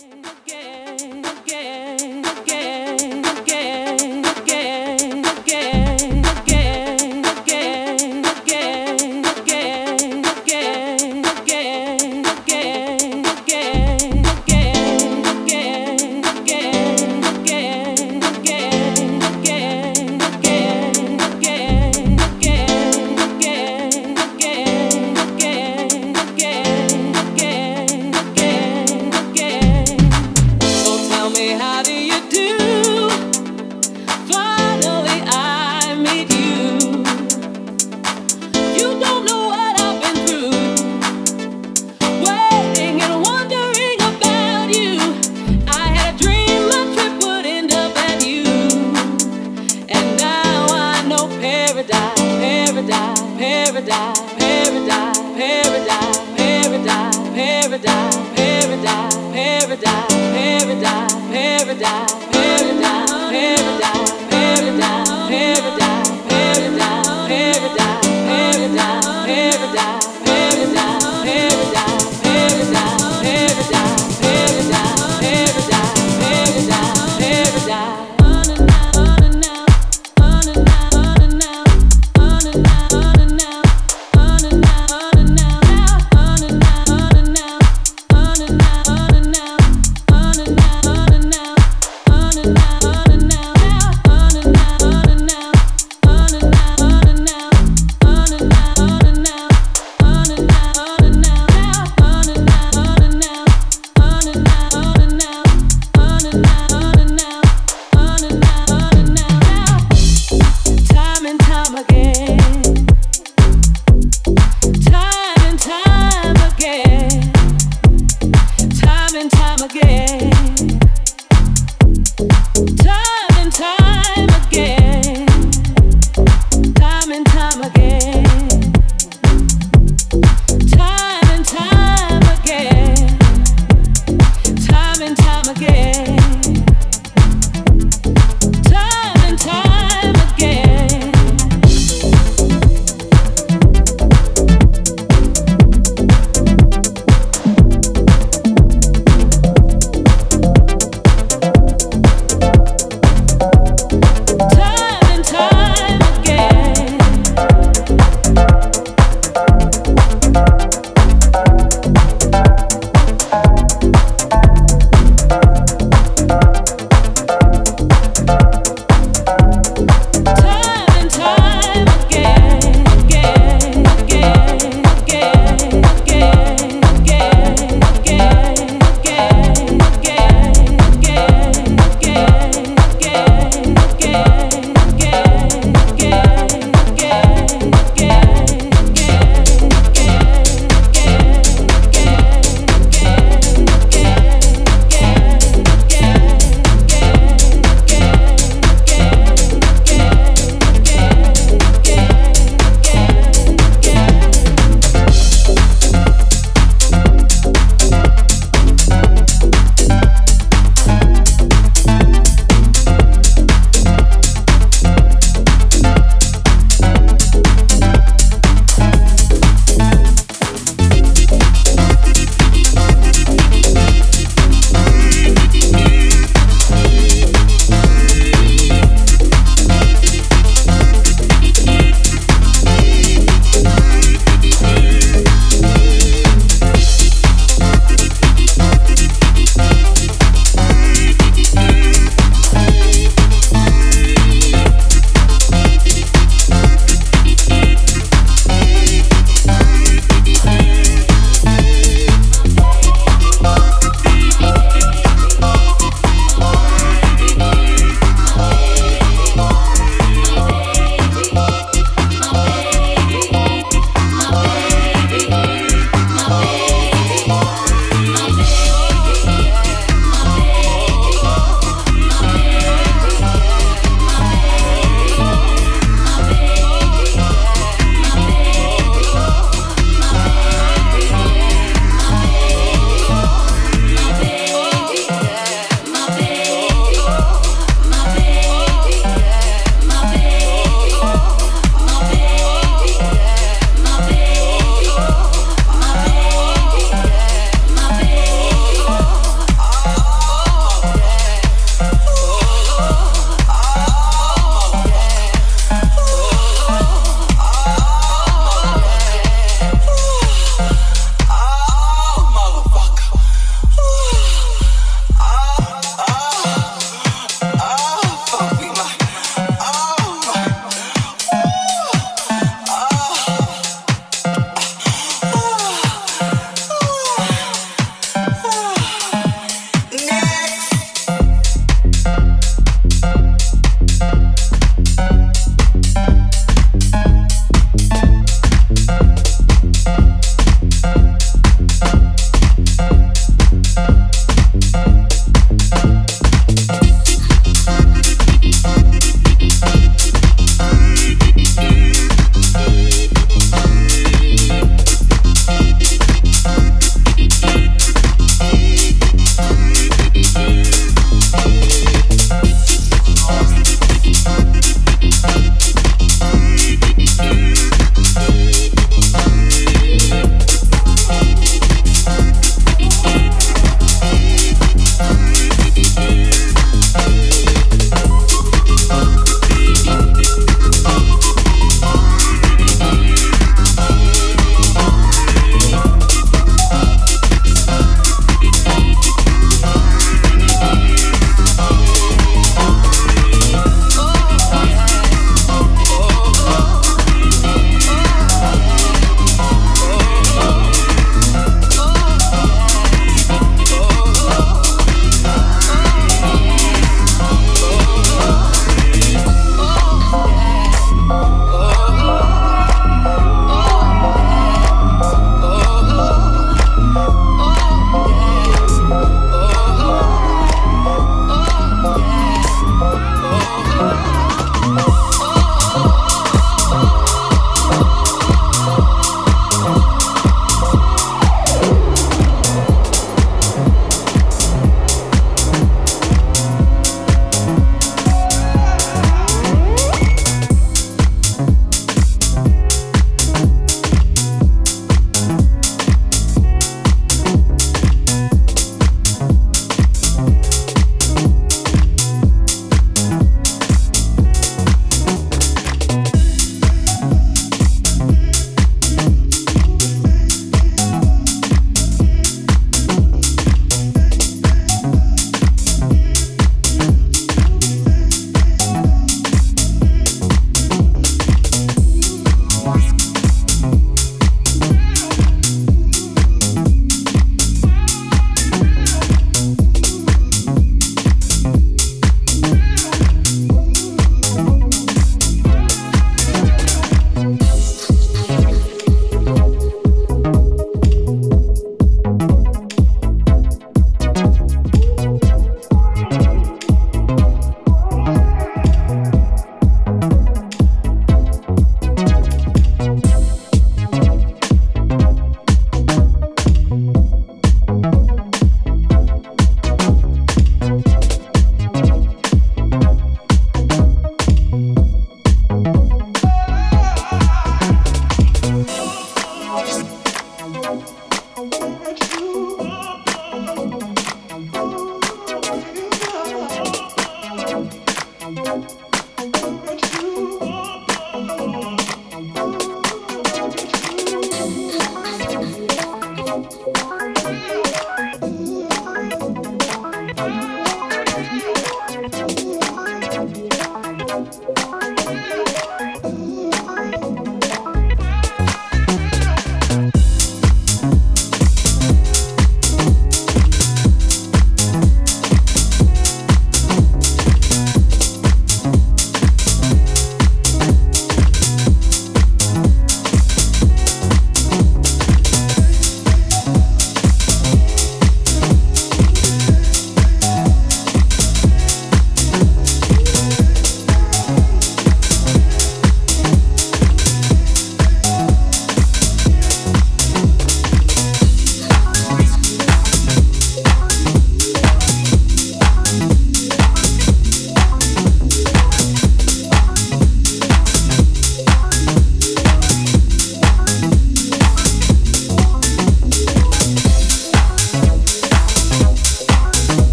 Yeah.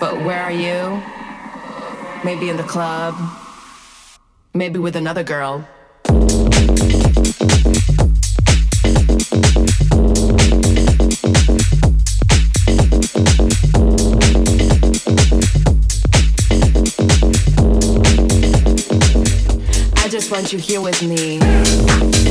But where are you? Maybe in the club. Maybe with another girl. I just want you here with me.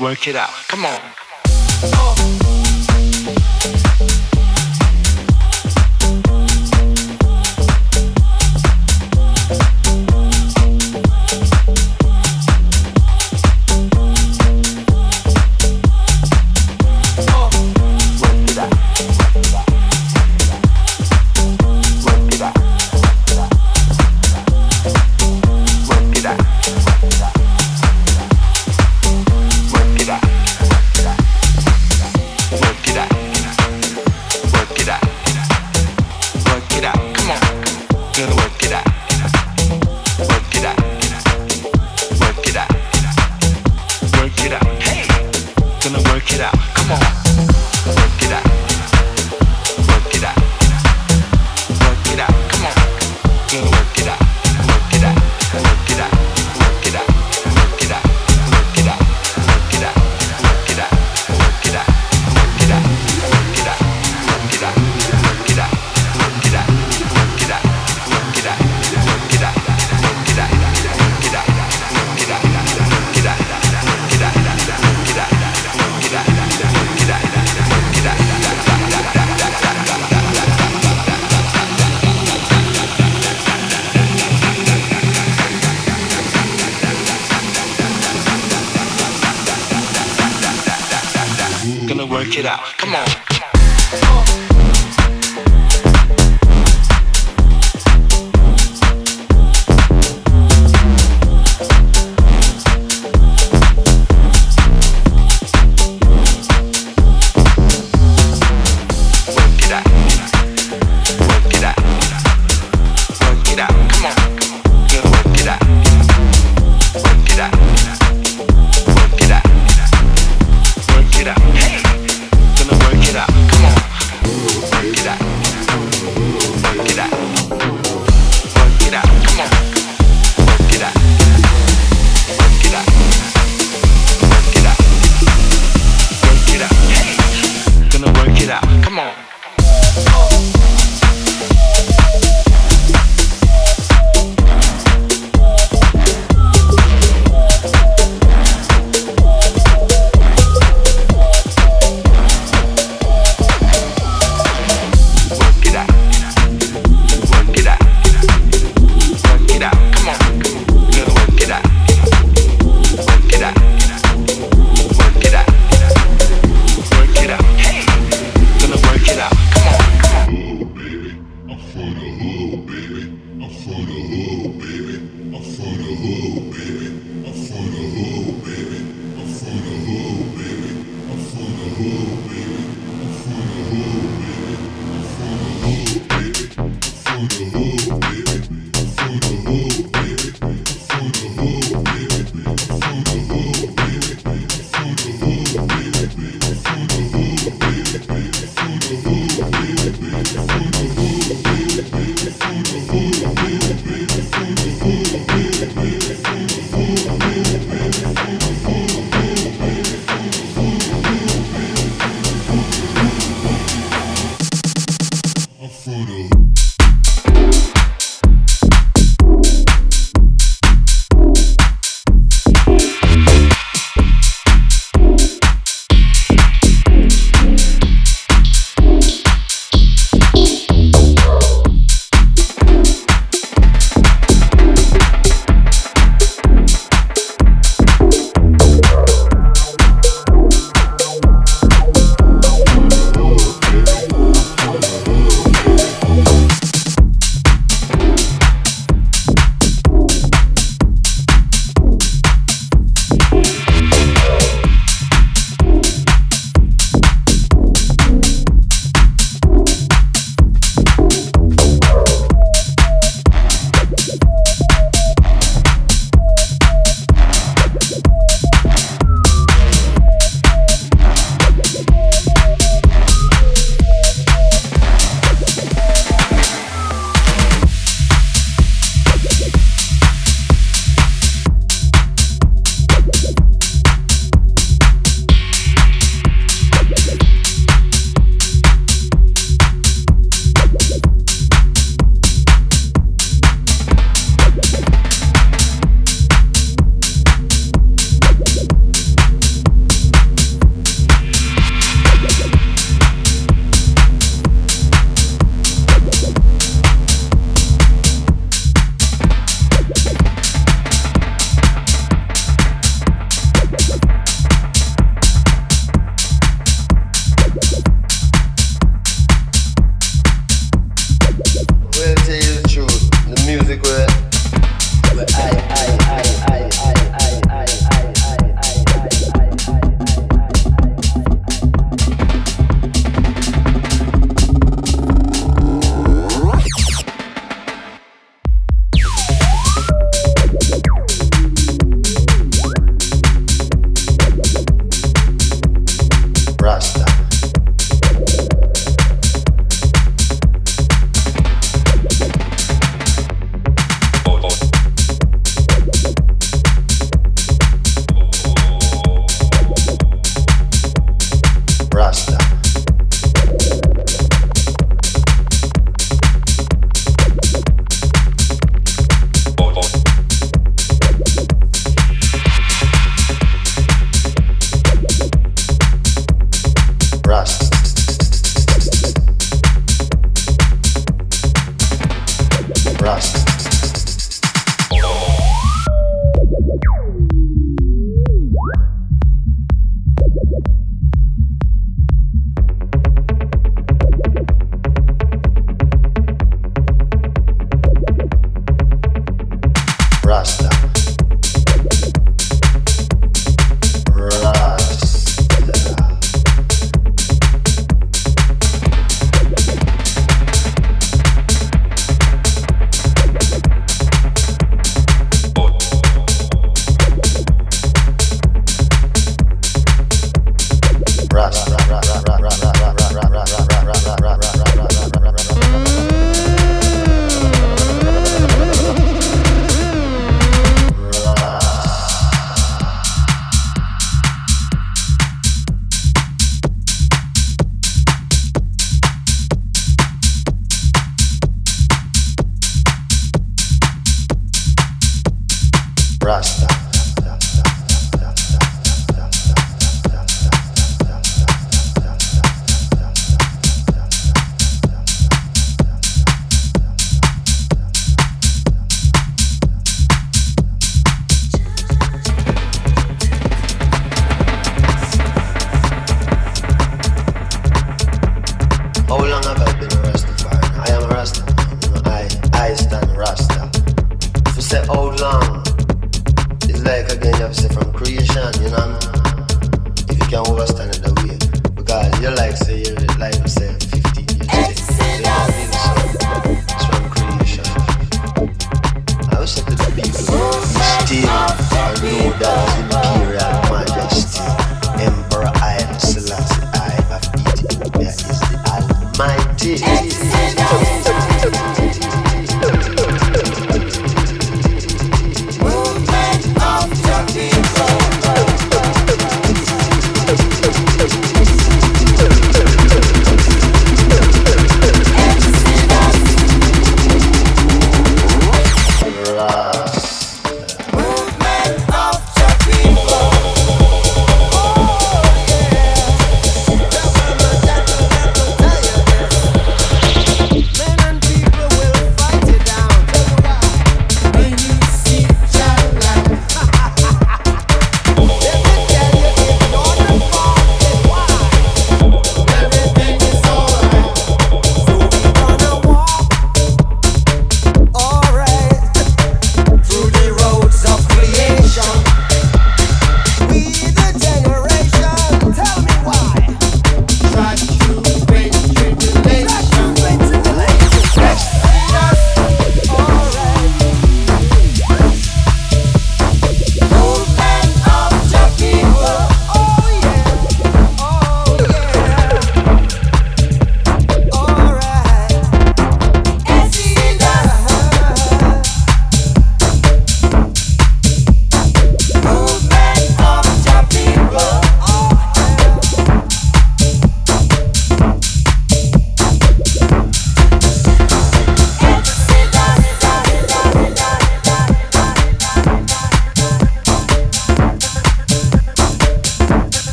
Work it out. Come on.